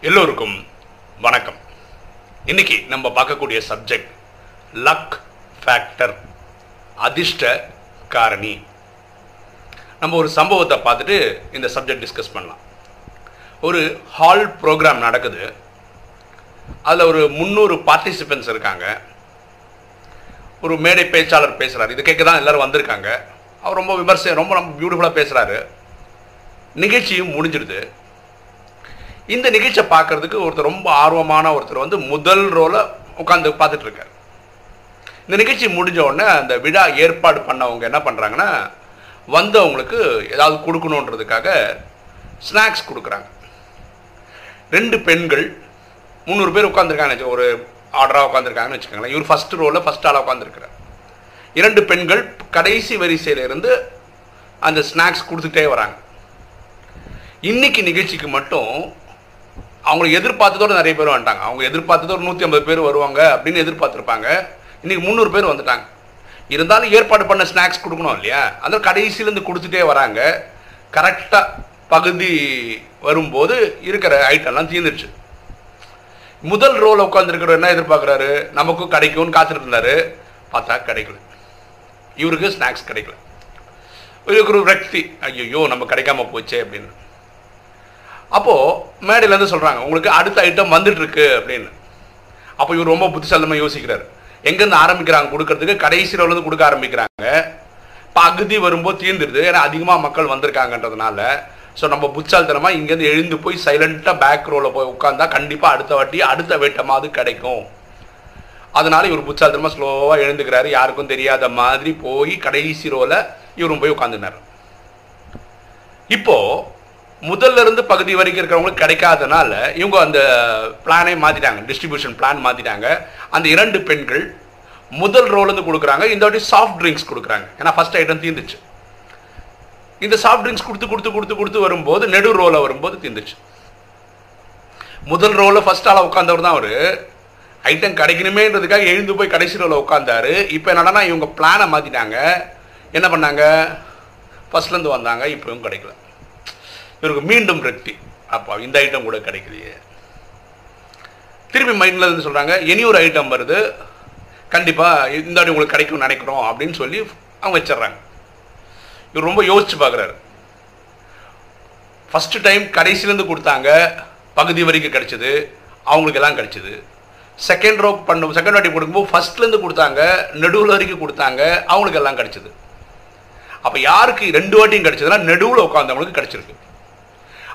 எல்லோருக்கும் வணக்கம். இன்னைக்கு நம்ம பார்க்கக்கூடிய சப்ஜெக்ட் லக் ஃபேக்டர் அதிர்ஷ்ட காரணி. நம்ம ஒரு சம்பவத்தை பார்த்துட்டு இந்த சப்ஜெக்ட் டிஸ்கஸ் பண்ணலாம். ஒரு ஹால் ப்ரோக்ராம் நடக்குது. அதில் ஒரு முந்நூறு பார்ட்டிசிபென்ட்ஸ் இருக்காங்க. ஒரு மேடை பேச்சாளர் பேசுகிறார் இது கேட்க தான் எல்லாரும் வந்திருக்காங்க. அவர் ரொம்ப விமர்சை ரொம்ப ரொம்ப பியூட்டிஃபுல்லாக பேசுகிறாரு நிகழ்ச்சியும் முடிஞ்சிடுது. இந்த நிகழ்ச்சியை பார்க்கறதுக்கு ஒருத்தர் ரொம்ப ஆர்வமான ஒருத்தர் வந்து முதல் ரோலை உட்காந்து பார்த்துட்டு இருக்கார். இந்த நிகழ்ச்சி முடிஞ்ச உடனே அந்த விழா ஏற்பாடு பண்ணவங்க என்ன பண்ணுறாங்கன்னா வந்தவங்களுக்கு ஏதாவது கொடுக்கணுன்றதுக்காக ஸ்நாக்ஸ் கொடுக்குறாங்க. ரெண்டு பெண்கள் முந்நூறு பேர் உட்காந்துருக்காங்க ஒரு ஆர்டராக உட்காந்துருக்காங்கன்னு வச்சுக்கோங்களேன். இவர் ஃபர்ஸ்ட் ரோவில் ஃபஸ்ட் ஆளாக உட்காந்துருக்கிறார் இரண்டு பெண்கள் கடைசி வரிசையிலிருந்து அந்த ஸ்நாக்ஸ் கொடுத்துட்டே வராங்க. இன்னைக்கு நிகழ்ச்சிக்கு மட்டும் அவங்களை எதிர்பார்த்ததோட நிறைய பேர் வந்துட்டாங்க. அவங்க எதிர்பார்த்ததோட நூற்றி ஐம்பது பேர் வருவாங்க அப்படின்னு எதிர்பார்த்துருப்பாங்க. இன்றைக்கி முந்நூறு பேர் வந்துட்டாங்க. இருந்தாலும் ஏற்பாடு பண்ண ஸ்நாக்ஸ் கொடுக்கணும் இல்லையா? அந்த கடைசியிலேருந்து கொடுத்துட்டே வராங்க. கரெக்டாக பகுதி வரும்போது இருக்கிற ஐட்டம்லாம் தீர்ந்துருச்சு. முதல் ரோல உட்காந்துருக்கிற என்ன எதிர்பார்க்குறாரு? நமக்கும் கிடைக்கும்னு காத்துட்டு இருந்தாரு. பார்த்தா கிடைக்கல. இவருக்கு ஸ்நாக்ஸ் கிடைக்கல. இவருக்கு ஒரு விரக்தி. ஐயோ நம்ம கிடைக்காம போச்சே அப்படின்னு. அப்போது மேடையிலேருந்து சொல்கிறாங்க உங்களுக்கு அடுத்த ஐட்டம் வந்துட்டுருக்கு அப்படின்னு. அப்போ இவர் ரொம்ப புத்திசாலமாக யோசிக்கிறார். எங்கேருந்து ஆரம்பிக்கிறாங்க கொடுக்கறதுக்கு? கடைசி ரோல கொடுக்க ஆரம்பிக்கிறாங்க. பகுதி வரும்போது தீர்ந்துடுது ஏன்னா அதிகமாக மக்கள் வந்திருக்காங்கன்றதுனால. ஸோ நம்ம புத்தால்தனமா இங்கேருந்து எழுந்து போய் சைலண்ட்டாக பேக் ரோவில் போய் உட்காந்தா கண்டிப்பாக அடுத்த வாட்டி அடுத்த வேட்டமாவது கிடைக்கும். அதனால இவர் புத்தால்தனமா ஸ்லோவாக எழுந்துக்கிறாரு. யாருக்கும் தெரியாத மாதிரி போய் கடைசி ரோவில் இவரும் போய் உட்காந்துனார் இப்போது முதல்ல இருந்து பகுதி வரைக்கும் இருக்கிறவங்களுக்கு கிடைக்காதனால இவங்க அந்த பிளானை மாற்றிட்டாங்க டிஸ்ட்ரிபியூஷன் பிளான் மாற்றிட்டாங்க அந்த இரண்டு பெண்கள் முதல் ரோலேருந்து கொடுக்குறாங்க இந்த வாட்டி சாஃப்ட் ட்ரிங்க்ஸ் கொடுக்குறாங்க. ஏன்னா ஃபர்ஸ்ட் ஐட்டம் தீர்ந்துச்சு இந்த சாஃப்ட் ட்ரிங்க்ஸ் கொடுத்து கொடுத்து கொடுத்து கொடுத்து வரும்போது நெடு ரோல வரும்போது தீர்ந்துச்சு முதல் ரோலில் ஃபஸ்ட் ஆள உட்காந்தவர் தான் அவர். ஐட்டம் கிடைக்கணுமேன்றதுக்காக எழுந்து போய் கடைசி ரோல உட்காந்தாரு இப்போ என்னடனா இவங்க பிளானை மாற்றிட்டாங்க என்ன பண்ணாங்க? ஃபஸ்ட்லேருந்து வந்தாங்க இப்பவும் கிடைக்கல. இவருக்கு மீண்டும் ரெக்டி அப்போ இந்த ஐட்டம் கூட கிடைக்கலையே. திருப்பி மைண்டில் இருந்து சொல்கிறாங்க இனி ஒரு ஐட்டம் வருது. கண்டிப்பாக இந்த வாட்டி உங்களுக்கு கிடைக்கும்னு நினைக்கிறோம் அப்படின்னு சொல்லி அவங்க வச்சிடுறாங்க. இவர் ரொம்ப யோசிச்சு பார்க்குறாரு ஃபஸ்ட்டு டைம் கடைசிலேருந்து கொடுத்தாங்க பகுதி வரைக்கும் கிடச்சிது அவங்களுக்கு எல்லாம் கிடச்சிது. செகண்ட் ரோ பண்ண செகண்ட் வாட்டி கொடுக்கும்போது ஃபர்ஸ்ட்லேருந்து கொடுத்தாங்க நடுவில் வரைக்கும் கொடுத்தாங்க அவங்களுக்கு எல்லாம் கிடச்சிது. அப்போ யாருக்கு ரெண்டு வாட்டியும் கிடச்சதுன்னா நடுவில் உட்காந்தவங்களுக்கு கிடைச்சிருக்கு.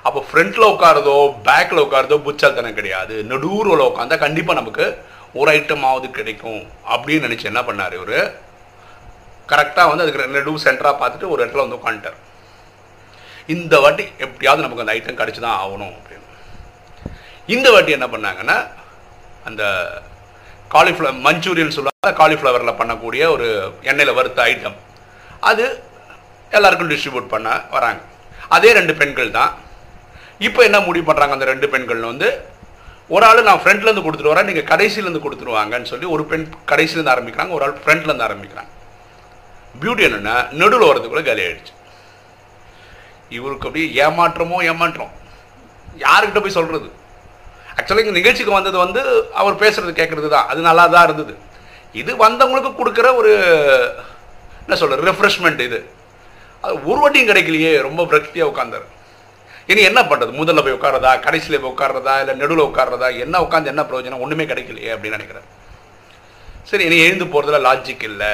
அப்போ ஃப்ரண்ட்டில் உட்காரதோ பேக்கில் உட்காரதோ புச்சல்தனம் கிடையாது. நடுவில் உட்காந்தா கண்டிப்பாக நமக்கு ஒரு ஐட்டமாவது கிடைக்கும் அப்படின்னு நினச்சி என்ன பண்ணார் இவர்? கரெக்டாக வந்து அதுக்கு நடுவு சென்டராக பார்த்துட்டு ஒரு இடத்துல வந்து உட்காந்துட்டார். இந்த வாட்டி எப்படியாவது நமக்கு அந்த ஐட்டம் கிடச்சி தான் ஆகணும் அப்படின்னு. இந்த வாட்டி என்ன பண்ணாங்கன்னா அந்த காலிஃப்ளவர் மஞ்சூரியன் சொல்லுவாங்க காலிஃப்ளவரில் பண்ணக்கூடிய ஒரு எண்ணெயில் வறுத்த ஐட்டம் அது எல்லாருக்கும் டிஸ்ட்ரிபியூட் பண்ண வராங்க. அதே ரெண்டு பெண்கள் தான். இப்போ என்ன முடிவு பண்ணுறாங்க அந்த ரெண்டு பெண்கள் வந்து ஒரு ஆள் நான் ஃப்ரண்ட்லேருந்து கொடுத்துட்டு வரேன் நீங்கள் கடைசியிலேருந்து கொடுத்துருவாங்கன்னு சொல்லி ஒரு பெண் கடைசியிலேருந்து ஆரம்பிக்கிறாங்க ஒரு ஆள் ஃப்ரண்ட்லேருந்து ஆரம்பிக்கிறாங்க. பியூட்டி என்னென்னா நடுவில் வரதுக்குள்ளே காலி ஆகிடுச்சு இவருக்கு அப்படியே ஏமாற்றமோ ஏமாற்றம். யாருக்கிட்ட போய் சொல்கிறது ஆக்சுவலாக இங்கே நிகழ்ச்சிக்கு வந்தது வந்து அவர் பேசுகிறது கேட்குறது தான் அது நல்லா தான் இருந்தது. இது வந்தவங்களுக்கு கொடுக்குற ஒரு என்ன சொல்கிறது ரெஃப்ரெஷ்மெண்ட் இது. அது ஒரு வாட்டியும் கிடைக்கலையே ரொம்ப பிரக்தியாக உட்காந்தார் இனி என்ன பண்ணுறது முதல்ல போய் உட்காரதா கடைசியில் போய் உட்காரதா இல்லை நடுவில் உட்காரதா என்ன உட்காந்து என்ன பிரயோஜனம்? ஒன்றுமே கிடைக்கலையே அப்படின்னு நினைக்கிறேன் சரி இனி எழுந்து போகிறதுல லாஜிக் இல்லை.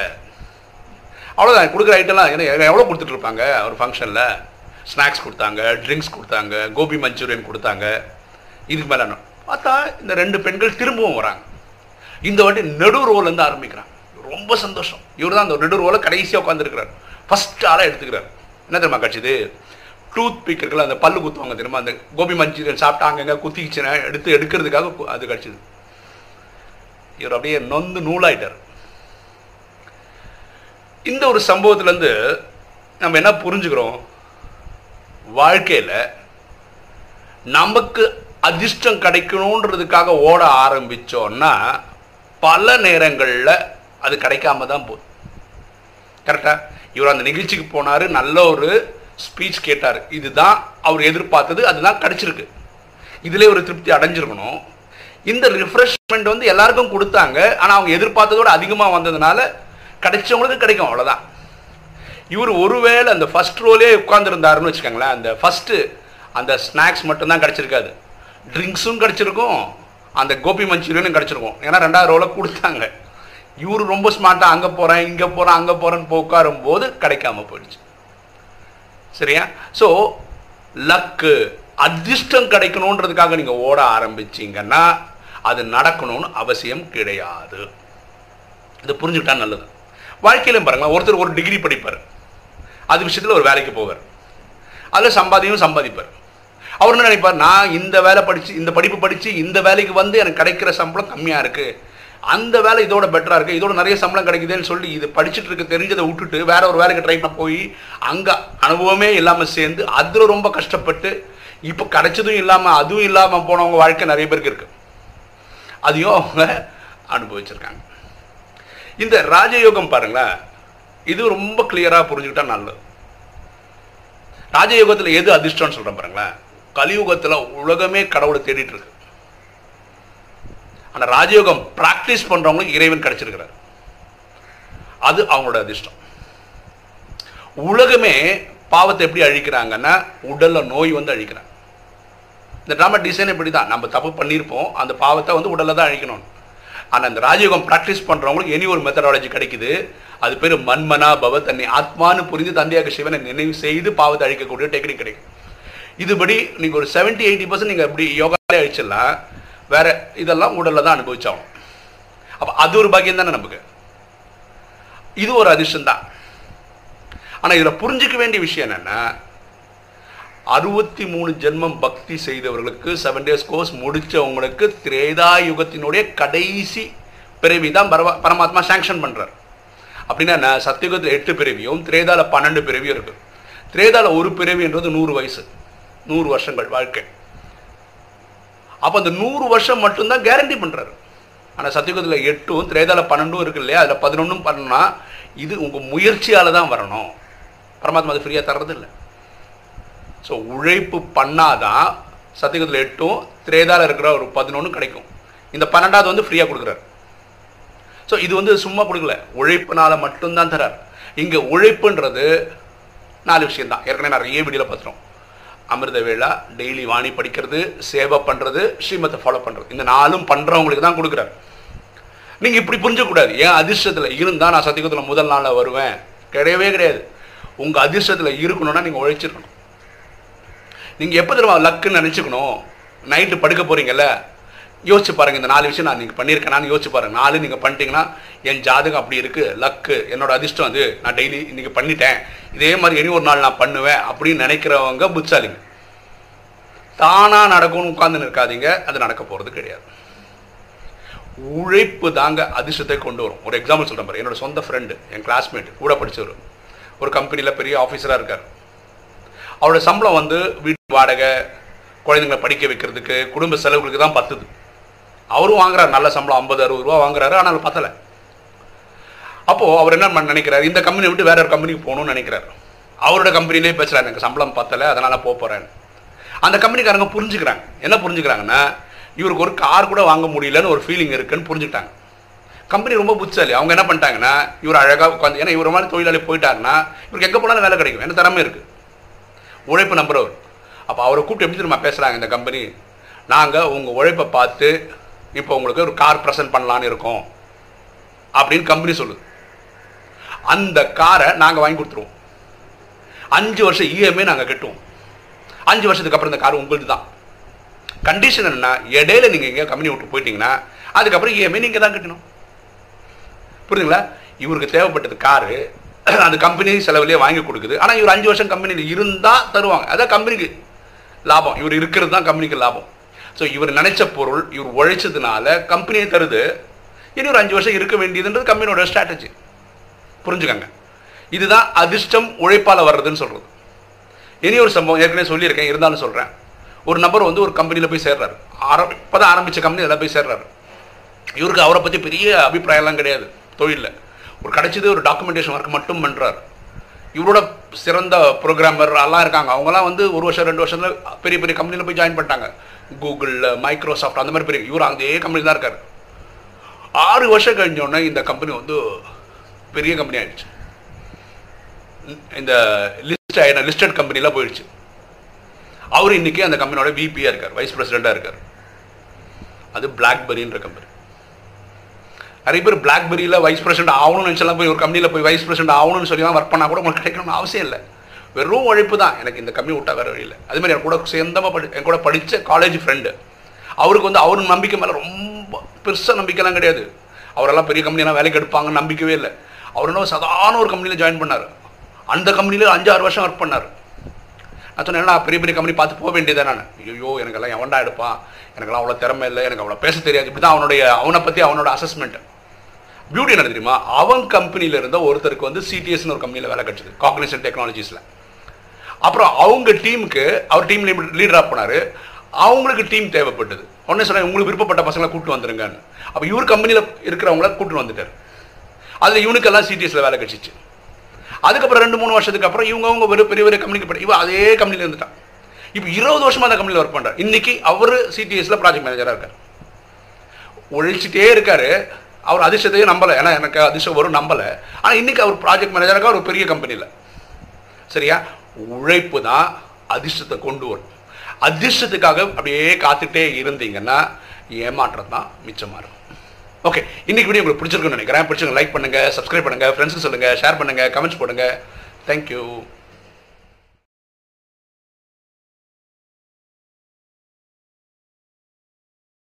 அவ்வளோதான் கொடுக்குற ஐட்டம்லாம் ஏன்னா எவ்வளோ கொடுத்துட்டு இருப்பாங்க? ஒரு ஃபங்க்ஷனில் ஸ்நாக்ஸ் கொடுத்தாங்க ட்ரிங்க்ஸ் கொடுத்தாங்க கோபி மஞ்சூரியன் கொடுத்தாங்க. இதுக்கு மேலே பார்த்தா இந்த ரெண்டு பெண்கள் திரும்பவும் வராங்க. இந்த வாட்டி நடு ரோலேருந்து ஆரம்பிக்கிறாங்க. ரொம்ப சந்தோஷம். இவர் தான் அந்த நடு ரோலை கடைசியாக உட்காந்துருக்கிறார் ஃபஸ்ட் ஆளாக எடுத்துக்கிறார். என்ன தெரியுமா கட்சிது? டூத் பிக் இருக்குல்ல அந்த பல்லு குத்துவாங்க தெரியுமா? அந்த கோபி மஞ்சூரியன் சாப்பிட்டா அங்கே குத்திக்கிச்சுன்னா எடுத்து எடுக்கிறதுக்காக அது கடிச்சது. இவர் அப்படியே நொந்து நூலாயிட்டார். இந்த ஒரு சம்பவத்துலேருந்து நம்ம என்ன புரிஞ்சுக்கிறோம்? வாழ்க்கையில் நமக்கு அதிர்ஷ்டம் கிடைக்கணுன்றதுக்காக ஓட ஆரம்பிச்சோன்னா பல நேரங்களில் அது கிடைக்காம தான் போகுது. கரெக்டாக இவர் அந்த நிகழ்ச்சிக்கு போனார் நல்ல ஒரு ஸ்பீச் கேட்டார். இதுதான் அவர் எதிர்பார்த்தது அதுதான் கிடச்சிருக்கு. இதிலே ஒரு திருப்தி அடைஞ்சிருக்கணும். இந்த ரிஃப்ரெஷ்மெண்ட் வந்து எல்லாருக்கும் கொடுத்தாங்க ஆனால் அவங்க எதிர்பார்த்ததோட அதிகமாக வந்ததுனால கிடைச்சவங்களுக்கு கிடைக்கும் அவ்வளோதான் இவர் ஒருவேளை அந்த ஃபர்ஸ்ட் ரோலே உட்காந்துருந்தாருன்னு வச்சுக்கோங்களேன் அந்த ஃபஸ்ட்டு அந்த ஸ்நாக்ஸ் மட்டும்தான் கிடச்சிருக்காது. ட்ரிங்க்ஸும் கிடச்சிருக்கும் அந்த கோபி மஞ்சூரியனும் கிடச்சிருக்கும். ஏன்னா ரெண்டாவது ரோலை கொடுத்தாங்க. இவர் ரொம்ப ஸ்மார்ட்டாக அங்கே போகிறேன் இங்கே போகிறேன் அங்கே போகிறேன்னு போய் உட்காரும் போது கிடைக்காம போயிடுச்சு. சரியா? ஸோ லக்கு அதிர்ஷ்டம் கிடைக்கணுன்றதுக்காக நீங்கள் ஓட ஆரம்பிச்சிங்கன்னா அது நடக்கணும்னு அவசியம் கிடையாது. இது புரிஞ்சுக்கிட்டா நல்லது. வாழ்க்கையிலும் பாருங்களேன் ஒருத்தர் ஒரு டிகிரி படிப்பார். அது விஷயத்தில் ஒரு வேலைக்கு போவார். அதில் சம்பாதியும் சம்பாதிப்பார். அவர் என்ன நினைப்பார்? நான் இந்த வேலை படித்து இந்த படிப்பு படித்து இந்த வேலைக்கு வந்து எனக்கு கிடைக்கிற சம்பளம் கம்மியாக இருக்குது அந்த வேலை இதோட பெட்டராக இருக்குது இதோட நிறைய சம்பளம் கிடைக்குதுன்னு சொல்லி இது படிச்சுட்டு இருக்க தெரிஞ்சதை விட்டுட்டு வேற ஒரு வேலைக்கு ட்ரை பண்ண போய் அங்கே அனுபவமே இல்லாமல் சேர்ந்து அதில் ரொம்ப கஷ்டப்பட்டு இப்போ கிடைச்சதும் இல்லாமல் அதுவும் இல்லாமல் போனவங்க வாழ்க்கை நிறைய பேருக்கு இருக்கு. அதையும் அவங்க அனுபவிச்சிருக்காங்க. இந்த ராஜயோகம் பாருங்களேன் இது ரொம்ப கிளியராக புரிஞ்சுக்கிட்டா நல்லது. ராஜயோகத்தில் எது அதிர்ஷ்டம்னு சொல்கிறேன் பாருங்களேன். கலியுகத்தில் உலகமே கடவுளை தேடிட்டு இருக்கு. ஆனால் ராஜயோகம் ப்ராக்டிஸ் பண்ணுறவங்களுக்கு இறைவன் கிடைச்சிருக்கிறார். அது அவங்களோட அதிர்ஷ்டம். உலகமே பாவத்தை எப்படி அழிக்கிறாங்கன்னா உடலில் நோய் வந்து அழிக்கிறாங்க. இந்த ட்ராமா டிசைன் இப்படி தான் நம்ம தப்பு பண்ணியிருப்போம் அந்த பாவத்தை வந்து உடலில் தான் அழிக்கணும். ஆனால் அந்த ராஜயோகம் ப்ராக்டிஸ் பண்ணுறவங்களுக்கு இனி ஒரு மெத்தடாலஜி கிடைக்குது. அது பேர் மன்மனா பவ தன்னை ஆத்மானு புரிந்து தந்தையாக சிவனை நினைவு செய்து பாவத்தை அழிக்கக்கூடிய டெக்னிக் கிடைக்கும். இதுபடி நீங்கள் ஒரு செவன்ட்டி எயிட்டி பர்சன்ட் நீங்கள் இப்படி யோகாலே அழிச்சிடலாம். வேற இதெல்லாம் உடலில் தான் அனுபவிச்சாகும் அப்போ அது ஒரு பாக்கியம் தானே நமக்கு? இது ஒரு அதிர்ஷ்டம்தான். ஆனால் இதில் புரிஞ்சிக்க வேண்டிய விஷயம் என்னென்னா அறுபத்தி மூணு ஜென்மம் பக்தி செய்தவர்களுக்கு செவன் டேஸ் கோர்ஸ் முடிச்சவங்களுக்கு திரேதா யுகத்தினுடைய கடைசி பிறவி தான் பரவ பரமாத்மா சேங்ஷன் பண்ணுறார் அப்படின்னா என்ன? சத்தியுகத்தில் எட்டு பிறவியும் திரேதால பன்னெண்டு பிறவியும் இருக்குது திரேதால ஒரு பிறவின்றது நூறு வயசு. நூறு வருஷங்கள் வாழ்க்கை. அப்போ அந்த நூறு வருஷம் மட்டும்தான் கேரண்டி பண்ணுறாரு ஆனால் சத்தியுகத்தில் எட்டும் திரேதால பன்னெண்டும் இருக்கு இல்லையா? அதில் பதினொன்றும் பண்ணணும்னா இது உங்கள் முயற்சியால் தான் வரணும். பரமாத்மா அது ஃப்ரீயாக தர்றது இல்லை ஸோ உழைப்பு பண்ணாதான் சத்தியகத்தில் எட்டும் திரேதால இருக்கிற ஒரு பதினொன்று கிடைக்கும். இந்த பன்னெண்டாவது வந்து ஃப்ரீயாக கொடுக்குறாரு. ஸோ இது வந்து சும்மா கொடுக்கல. உழைப்புனால மட்டும்தான் தரார் இங்கே உழைப்புன்றது நாலு விஷயம் தான் ஏற்கனவே நிறைய வீடியோவில் பார்த்துருவோம் அமிர்த வேளா டெய்லி வாணி படிக்கிறது சேவை பண்ணுறது ஸ்ரீமத்தை ஃபாலோ பண்ணுறது இந்த நாலும் பண்ணுறவங்களுக்கு தான் கொடுக்குறாரு. நீங்கள் இப்படி புரிஞ்சக்கூடாது ஏன் அதிர்ஷ்டத்தில் இருந்தால் நான் சத்தியகத்தில் முதல் நாளில் வருவேன். கிடையவே கிடையாது. உங்கள் அதிர்ஷ்டத்தில் இருக்கணும்னா நீங்கள் உழைச்சிருக்கணும். நீங்கள் எப்போ தருவா லக்குன்னு நினச்சிக்கணும். நைட்டு படுக்க போகிறீங்கல்ல யோசிச்சு பாருங்கள் இந்த நாலு விஷயம் நான் நீங்கள் பண்ணியிருக்கேனான்னு யோசிச்சு பாருங்கள் நாலு நீங்கள் பண்ணிட்டீங்கன்னா என் ஜாதகம் அப்படி இருக்குது லக்கு என்னோட அதிர்ஷ்டம் அது. நான் டெய்லி இன்றைக்கி பண்ணிட்டேன். இதே மாதிரி இனி ஒரு நாள் நான் பண்ணுவேன் அப்படின்னு நினைக்கிறவங்க புத்தாலிங்க தானாக நடக்கும்னு உட்காந்து இருக்காதீங்க. அது நடக்க போகிறது கிடையாது. உழைப்பு தாங்க அதிர்ஷ்டத்தை கொண்டு வரும். ஒரு எக்ஸாம்பிள் சொல்கிறேன் பாரு என்னோட சொந்த ஃப்ரெண்டு என் கிளாஸ்மேட் கூட படித்தவர் ஒரு கம்பெனியில் பெரிய ஆஃபீஸராக இருக்கார். அவரோட சம்பளம் வந்து வீட்டு வாடகை குழந்தைங்களை படிக்க வைக்கிறதுக்கு குடும்ப செலவுகளுக்கு தான் பத்துது. அவரும் வாங்குறாரு நல்ல சம்பளம் ஐம்பது அறுபது ரூபா வாங்குறாரு ஆனால் பத்தலை. அப்போது அவர் என்ன பண்ண நினைக்கிறார் இந்த கம்பெனி விட்டு வேற ஒரு கம்பெனிக்கு போகணும்னு நினைக்கிறாரு. அவரோட கம்பெனிலே பேசுகிறாரு எனக்கு சம்பளம் பத்தலை அதனால் போக போகிறேன் அந்த கம்பெனிக்காரங்க புரிஞ்சுக்கிறாங்க. என்ன புரிஞ்சுக்கிறாங்கன்னா இவருக்கு ஒரு கார் கூட வாங்க முடியலன்னு ஒரு ஃபீலிங் இருக்குன்னு புரிஞ்சுக்கிட்டாங்க. கம்பெனி ரொம்ப புத்தாலி அவங்க என்ன பண்ணிட்டாங்கன்னா இவர் அழகாக உட்காந்து ஏன்னா இவர் மாதிரி தொழிலாளி போயிட்டாருன்னா இவருக்கு எங்கே போனாலும் வேலை கிடைக்கும். என்ன திறமை இருக்குது உழைப்பு நம்புறவர் அப்போ அவரை கூப்பிட்டு எப்படி நம்ம பேசுகிறாங்க இந்த கம்பெனி நாங்கள் உங்கள் உழைப்பை பார்த்து இப்போ உங்களுக்கு ஒரு கார் ப்ரெசென்ட் பண்ணலான்னு இருக்கோம். அப்படின்னு கம்பெனி சொல்லுது. அந்த காரை நாங்கள் வாங்கி கொடுத்துருவோம். அஞ்சு வருஷம் இஎம்ஐ நாங்கள் கட்டுவோம். அஞ்சு வருஷத்துக்கு அப்புறம் இந்த கார் உங்களுக்கு தான். கண்டிஷன் என்னென்னா இடையில நீங்கள் எங்கேயோ கம்பெனி விட்டு போயிட்டீங்கன்னா அதுக்கப்புறம் இஎம்ஐ நீங்கள் தான் கட்டணும். புரியுதுங்களா? இவருக்கு தேவைப்பட்டது காரு அந்த கம்பெனி செலவுலேயே வாங்கி கொடுக்குது. ஆனால் இவர் அஞ்சு வருஷம் கம்பெனியில் இருந்தால் தருவாங்க. அதான் கம்பெனிக்கு லாபம். இவர் இருக்கிறது தான் கம்பெனிக்கு லாபம். ஸோ இவர் நினைச்ச பொருள் இவர் உழைச்சதுனால கம்பெனியை தருது. இனி ஒரு அஞ்சு வருஷம் இருக்க வேண்டியதுன்றது கம்பெனியோட ஸ்ட்ராட்டஜி புரிஞ்சுக்கங்க. இதுதான் அதிர்ஷ்டம் உழைப்பால் வர்றதுன்னு சொல்கிறது இனி ஒரு சம்பவம் ஏற்கனவே சொல்லியிருக்கேன் இருந்தாலும் சொல்கிறேன் ஒரு நபர் வந்து ஒரு கம்பெனியில் போய் சேர்றாரு. ஆரம் இப்போ தான் ஆரம்பித்த கம்பெனி எல்லாம் போய் சேர்றாரு. இவருக்கு அவரை பற்றி பெரிய அபிப்பிராயம்லாம் கிடையாது தொழிலில். ஒரு கிடைச்சது ஒரு டாக்குமெண்டேஷன் ஒர்க் மட்டும் பண்ணுறாரு இவரோட சிறந்த ப்ரோக்ராமர் எல்லாம் இருக்காங்க. அவங்கலாம் வந்து ஒரு வருஷம் ரெண்டு வருஷத்துல பெரிய பெரிய கம்பெனியில் போய் ஜாயின் பண்ணிட்டாங்க. கூகுளில் மைக்ரோசாஃப்ட் அந்த மாதிரி பெரிய இவர் அதே கம்பெனி தான் இருக்கார். ஆறு வருஷம் கழிஞ்சோடனே இந்த கம்பெனி வந்து பெரிய கம்பெனி ஆயிடுச்சு. இந்த லிஸ்ட் ஆயிடும் லிஸ்டட் கம்பெனிலாம் போயிடுச்சு. அவர் இன்னைக்கு அந்த கம்பெனியோட விபியாக இருக்கார் வைஸ் பிரசிடெண்ட்டாக இருக்கார். அது பிளாக்பெரின்ற கம்பெனி நிறைய பேர் பிளாக்பெரியில் வைஸ் பிரசிடென்ட் ஆகணும்னு நினச்சலாம் போய் ஒரு கம்பெனியில் போய் வைஸ் பிரசிடென்ட் ஆகணும்னு சொல்லி ஒர்க் பண்ணால் கூட உங்களுக்கு கிடைக்கணும்னு அவசியம் இல்லை. வெறும் உழைப்பு தான் எனக்கு இந்த கம்பெனி விட்டா வேறு வழியில் அதே மாதிரி என் கூட சேர்ந்தமாக படி என் கூட படித்த காலேஜ் ஃப்ரெண்டு அவருக்கு வந்து அவரு நம்பிக்கை மேலே ரொம்ப பெருசாக நம்பிக்கைலாம் கிடையாது. அவரெல்லாம் பெரிய கம்பெனியெல்லாம் வேலைக்கு எடுப்பாங்கன்னு நம்பிக்கவே இல்லை. அவர் என்ன சாதாரண ஒரு கம்பெனியில் ஜாயின் பண்ணார். அந்த கம்பெனியில் அஞ்சாறு வருஷம் ஒர்க் பண்ணார். நான் சொன்னேன் நான் பெரிய பெரிய கம்பெனி பார்த்து போக வேண்டியதே நான் ஐயோ எனக்கெல்லாம் எவன்டா எடுப்பான்? எனக்கெல்லாம் அவ்வளோ திறமை இல்லை. எனக்கு அவ்வளோ பேச தெரியாது. இப்படி தான் அவனுடைய அவனை பற்றி அவனோட அசஸ்மெண்ட் பியூட்டி என்ன தெரியுமா? அவன் கம்பெனியில் இருந்த ஒருத்தருக்கு வந்து சிடிஎஸ்னு ஒரு கம்பெனியில் வேலை கிடச்சிது காக்னிஷன் டெக்னாலஜிஸில் அப்புறம் அவங்க டீமுக்கு அவர் டீம் லீடராக போனார். அவங்களுக்கு டீம் தேவைப்பட்டது. உடனே சொன்னேன் உங்களுக்கு விருப்பப்பட்ட பசங்களை கூப்பிட்டு வந்துருங்கன்னு. அப்போ இவர் கம்பெனியில் இருக்கிறவங்கள கூப்பிட்டு வந்துட்டார். அதில் இவனுக்கெல்லாம் சிடிஎஸில் வேலை கிடச்சிச்சு. அதுக்கப்புறம் ரெண்டு மூணு வருஷத்துக்கு அப்புறம் இவங்க அவங்க ஒரு பெரிய பெரிய கம்பெனிக்கு போய் இவன் அதே கம்பெனியில் இருந்துட்டான் இப்போ இருபது வருஷமா அந்த கம்பெனியில் ஒர்க் பண்ணுறார் இன்னைக்கு அவர் சிடிஎஸில் ப்ராஜெக்ட் மேனேஜராக இருக்கார். ஒழிச்சிட்டே இருக்காரு. அவர் அதிர்ஷ்டத்தையே நம்பலை. ஏன்னா எனக்கு அதிர்ஷ்டம் வரும் நம்பலை. ஆனால் இன்னைக்கு அவர் ப்ராஜெக்ட் மேனேஜராக ஒரு பெரிய கம்பெனியில் சரியா? உழைப்பு தான் அதிர்ஷ்டத்தை கொண்டு வரும். அதிர்ஷ்டத்துக்காக அப்படியே காத்துட்டே இருந்தீங்கன்னா ஏமாற்றம் தான் மிச்சமாக இருக்கும். ஓகே இன்னைக்கு வீடியோ உங்களுக்கு பிடிச்சிருக்குன்னு நினைக்கிறேன். பிடிச்சிருங்க லைக் பண்ணுங்கள் சப்ஸ்கிரைப் பண்ணுங்கள் ஃப்ரெண்ட்ஸுக்கு சொல்லுங்கள் ஷேர் பண்ணுங்கள் கமெண்ட்ஸ் போடுங்க. தேங்க்யூ